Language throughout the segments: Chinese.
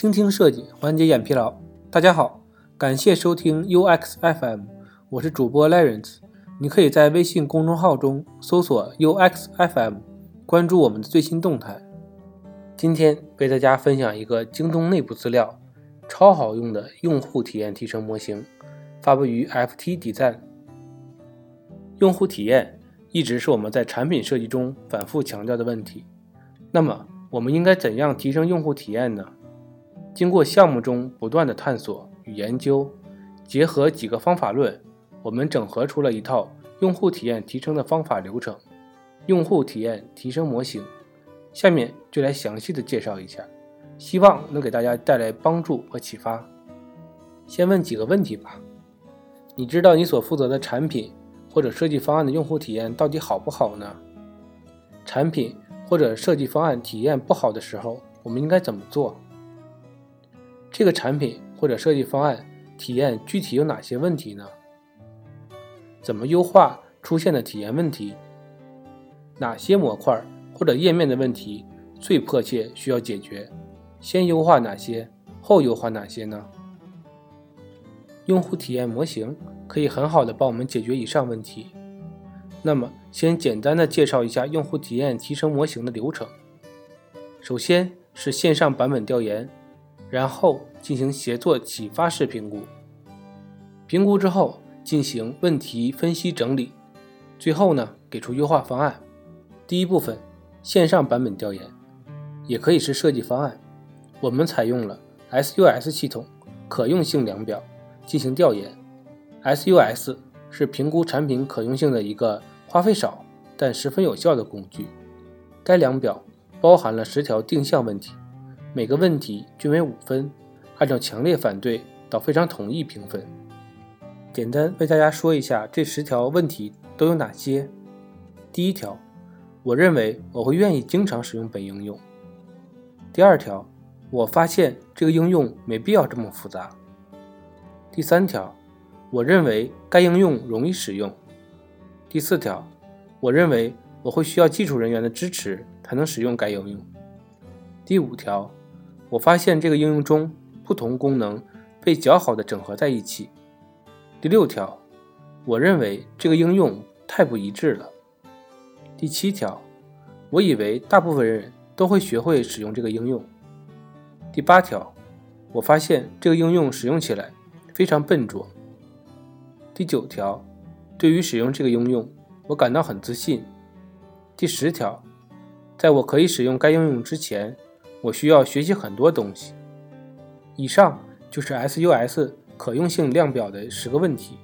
倾听设计，缓解眼疲劳。大家好，感谢收听 UX FM，我是主播 Lawrence。你可以在微信公众号中搜索 UX FM，关注我们的最新动态。今天为大家分享一个京东内部资料，超好用的用户体验提升模型，发布于 FT Design。用户体验一直是我们在产品设计中反复强调的问题。那么，我们应该怎样提升用户体验呢？经过项目中不断的探索与研究，结合几个方法论，我们整合出了一套用户体验提升的方法流程——用户体验提升模型。下面就来详细的介绍一下，希望能给大家带来帮助和启发。先问几个问题吧：你知道你所负责的产品或者设计方案的用户体验到底好不好呢？产品。或者设计方案体验不好的时候，我们应该怎么做？这个产品或者设计方案体验具体有哪些问题呢？怎么优化出现的体验问题？哪些模块或者页面的问题最迫切需要解决？先优化哪些，后优化哪些呢？用户体验模型可以很好的帮我们解决以上问题。那么，先简单的介绍一下用户体验提升模型的流程。首先是线上版本调研，然后进行协作启发式评估，评估之后进行问题分析整理，最后呢给出优化方案。第一部分，线上版本调研，也可以是设计方案。我们采用了 SUS 系统可用性量表进行调研。SUS 是评估产品可用性的一个。花费少但十分有效的工具。该量表包含了十条定向问题，每个问题均为五分，按照强烈反对到非常同意评分。简单为大家说一下这十条问题都有哪些。第一条，我认为我会愿意经常使用本应用。第二条，我发现这个应用没必要这么复杂。第三条，我认为该应用容易使用。第四条，我认为我会需要技术人员的支持才能使用该应用。第五条，我发现这个应用中不同功能被较好的整合在一起。第六条，我认为这个应用太不一致了。第七条，我以为大部分人都会学会使用这个应用。第八条，我发现这个应用使用起来非常笨拙。第九条。对于使用这个应用，我感到很自信。第十条，在我可以使用该应用之前，我需要学习很多东西。以上就是 SUS 可用性量表的十个问题。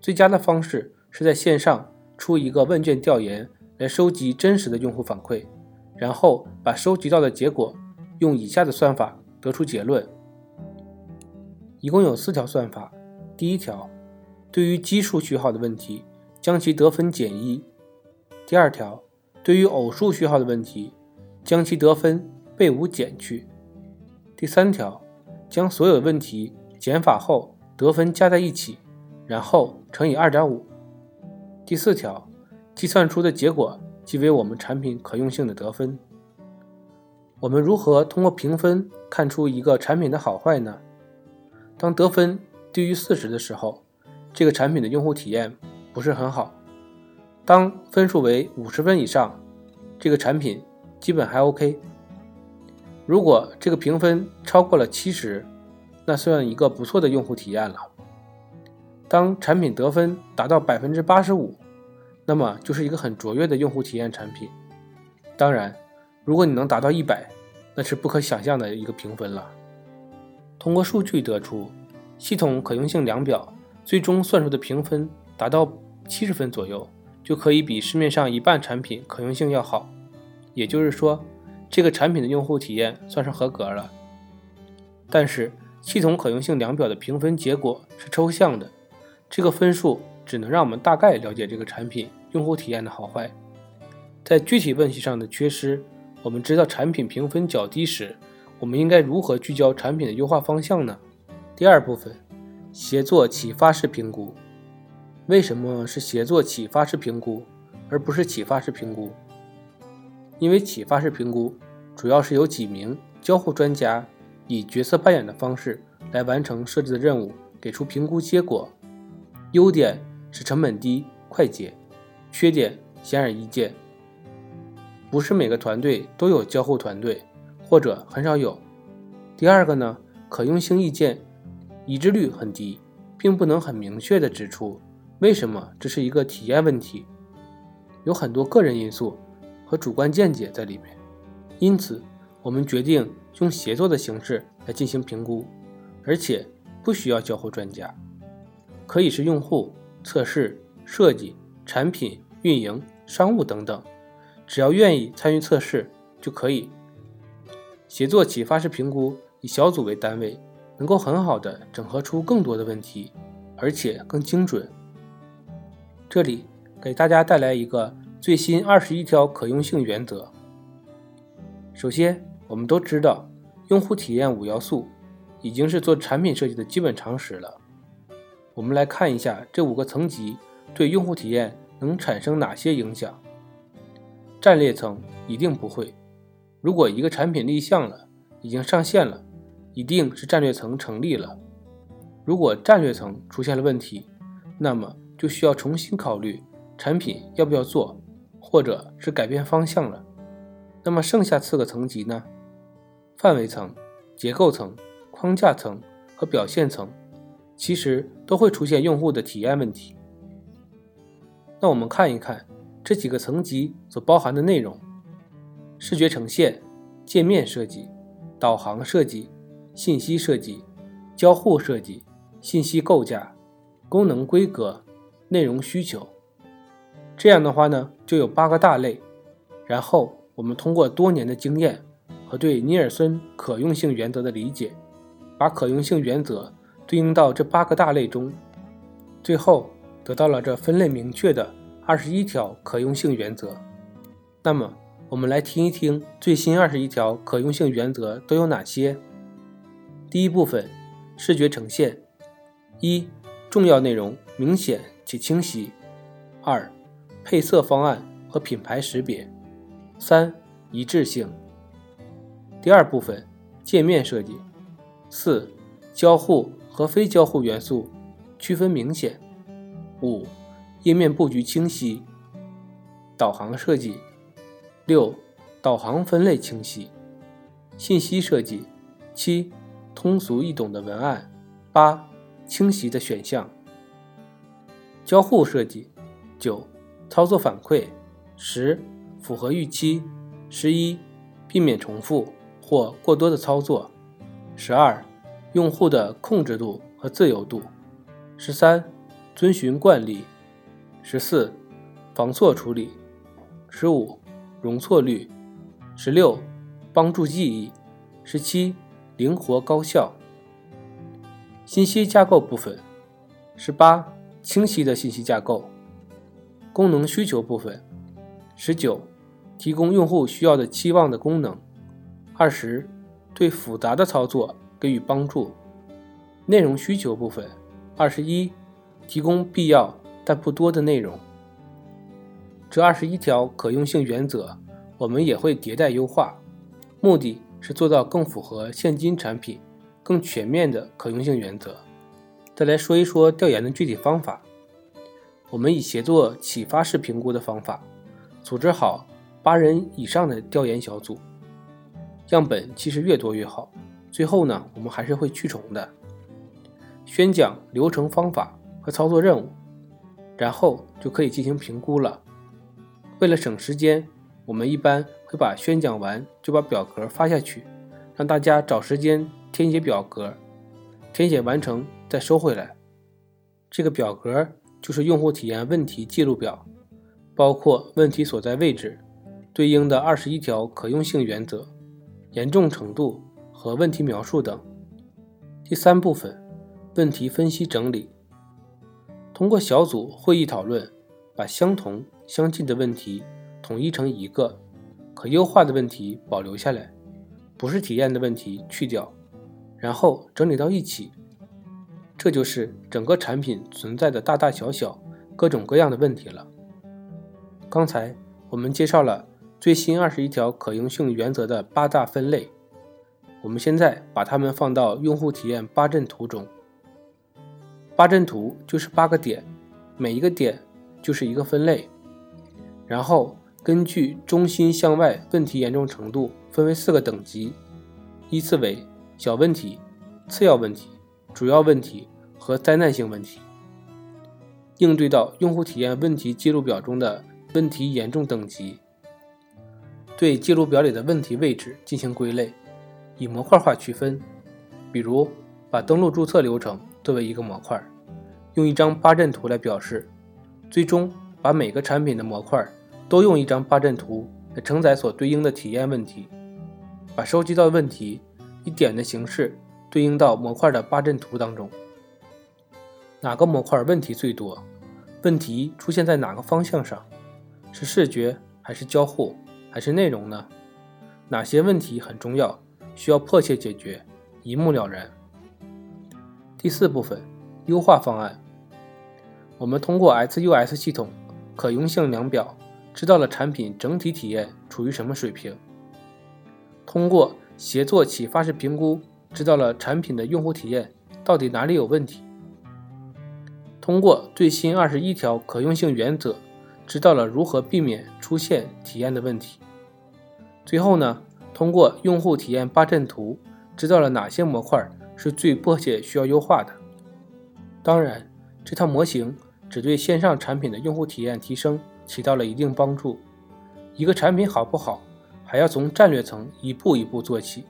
最佳的方式是在线上出一个问卷调研，来收集真实的用户反馈，然后把收集到的结果用以下的算法得出结论。一共有四条算法。第一条。对于奇数序号的问题，将其得分减一。第二条，对于偶数序号的问题，将其得分被五减去。第三条，将所有问题减法后得分加在一起，然后乘以二点五。第四条，计算出的结果即为我们产品可用性的得分。我们如何通过评分看出一个产品的好坏呢？当得分低于四十的时候。这个产品的用户体验不是很好。当分数为五十分以上，这个产品基本还 OK。如果这个评分超过了七十，那算一个不错的用户体验了。当产品得分达到百分之八十五，那么就是一个很卓越的用户体验产品。当然，如果你能达到一百，那是不可想象的一个评分了。通过数据得出，系统可用性量表。最终算出的评分达到七十分左右，就可以比市面上一半产品可用性要好。也就是说，这个产品的用户体验算是合格了。但是，系统可用性量表的评分结果是抽象的，这个分数只能让我们大概了解这个产品用户体验的好坏。在具体问题上的缺失，我们知道产品评分较低时，我们应该如何聚焦产品的优化方向呢？第二部分。协作启发式评估，为什么是协作启发式评估，而不是启发式评估？因为启发式评估主要是由几名交互专家以角色扮演的方式来完成设置的任务，给出评估结果。优点是成本低、快捷，缺点显而易见。不是每个团队都有交互团队，或者很少有。第二个呢，可用性意见一致率很低，并不能很明确的指出为什么这是一个体验问题，有很多个人因素和主观见解在里面。因此，我们决定用协作的形式来进行评估，而且不需要交互专家，可以是用户、测试、设计、产品、运营、商务等等。只要愿意参与测试就可以。协作启发式评估以小组为单位，能够很好的整合出更多的问题，而且更精准。这里给大家带来一个最新二十一条可用性原则。首先，我们都知道用户体验五要素已经是做产品设计的基本常识了。我们来看一下这五个层级对用户体验能产生哪些影响。战略层一定不会。如果一个产品立项了，已经上线了，一定是战略层成立了。如果战略层出现了问题，那么就需要重新考虑产品要不要做，或者是改变方向了。那么剩下四个层级呢？范围层、结构层、框架层和表现层，其实都会出现用户的体验问题。那我们看一看。这几个层级所包含的内容：视觉呈现、界面设计、导航设计、信息设计、交互设计、信息构架、功能规格、内容需求。这样的话呢，就有八个大类。然后我们通过多年的经验和对尼尔森可用性原则的理解，把可用性原则对应到这八个大类中，最后得到了这分类明确的。二十一条可用性原则，那么我们来听一听最新二十一条可用性原则都有哪些。第一部分，视觉呈现：一、重要内容明显且清晰；二、配色方案和品牌识别；三、一致性。第二部分，界面设计：四、交互和非交互元素区分明显；五。页面布局清晰，导航设计。六，导航分类清晰，信息设计。七，通俗易懂的文案。八，清晰的选项，交互设计。九，操作反馈十，符合预期十一，避免重复或过多的操作十二，用户的控制度和自由度十三，遵循惯例。十四，防错处理；十五，容错率；十六，帮助记忆；十七，灵活高效。信息架构部分：十八，清晰的信息架构；功能需求部分：十九，提供用户需要的期望的功能；二十，对复杂的操作给予帮助；内容需求部分：二十一，提供必要。但不多的内容。这二十一条可用性原则，我们也会迭代优化，目的是做到更符合现今产品、更全面的可用性原则。再来说一说调研的具体方法，我们以协作启发式评估的方法，组织好八人以上的调研小组，样本其实越多越好。最后呢，我们还是会去虫的，宣讲流程方法和操作任务。然后就可以进行评估了。为了省时间，我们一般会把宣讲完就把表格发下去，让大家找时间填写表格，填写完成再收回来。这个表格就是用户体验问题记录表，包括问题所在位置、对应的二十一条可用性原则、严重程度和问题描述等。第三部分，问题分析整理。通过小组会议讨论，把相同相近的问题统一成一个，可优化的问题保留下来，不是体验的问题去掉，然后整理到一起。这就是整个产品存在的大大小小、各种各样的问题了。刚才我们介绍了最新二十一条可用性原则的八大分类，我们现在把它们放到用户体验八阵图中。八阵图就是八个点，每一个点就是一个分类，然后根据中心向外问题严重程度分为四个等级，依次为小问题、次要问题、主要问题和灾难性问题。应对到用户体验问题记录表中的问题严重等级，对记录表里的问题位置进行归类，以模块化区分。比如，把登录注册流程作为一个模块，用一张八阵图来表示；最终把每个产品的模块都用一张八阵图来承载所对应的体验问题，把收集到的问题以点的形式对应到模块的八阵图当中。哪个模块问题最多？问题出现在哪个方向上？是视觉还是交互还是内容呢？哪些问题很重要，需要迫切解决，一目了然。第四部分，优化方案。我们通过 SUS 系统可用性量表，知道了产品整体体验处于什么水平。通过协作启发式评估，知道了产品的用户体验到底哪里有问题。通过最新二十一条可用性原则，知道了如何避免出现体验的问题。最后呢，通过用户体验八阵图，知道了哪些模块是最迫切需要优化的。当然，这套模型只对线上产品的用户体验提升起到了一定帮助。一个产品好不好，还要从战略层一步一步做起。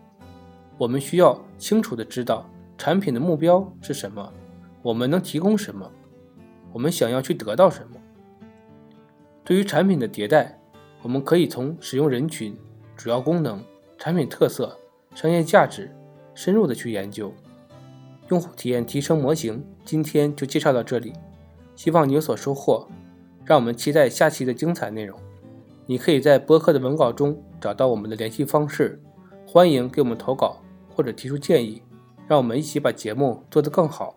我们需要清楚的知道产品的目标是什么，我们能提供什么。我们想要去得到什么？对于产品的迭代，我们可以从使用人群、主要功能、产品特色、商业价值深入的去研究。用户体验提升模型今天就介绍到这里，希望你有所收获。让我们期待下期的精彩内容。你可以在播客的文稿中找到我们的联系方式，欢迎给我们投稿或者提出建议，让我们一起把节目做得更好。